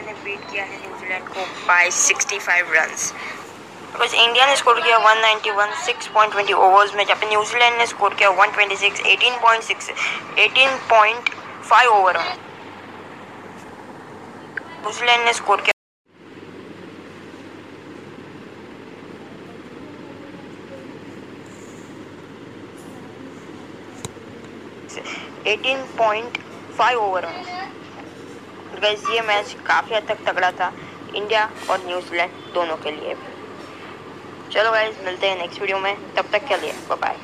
India ने beat किया है न्यूजीलैंड को बाय 65 रन्स बिकॉज़ इंडिया ने स्कोर किया 191 6.20 ओवर्स में, जबकि न्यूजीलैंड ने स्कोर किया 126 18.6 18.5 ओवर में न्यूजीलैंड ने स्कोर किया एटीन पॉइंट फाइव ओवर गैस ये मैच काफ़ी हद तक तगड़ा था, इंडिया और न्यूजीलैंड दोनों के लिए चलो गाइज़ मिलते हैं नेक्स्ट वीडियो में, तब तक के लिए बाय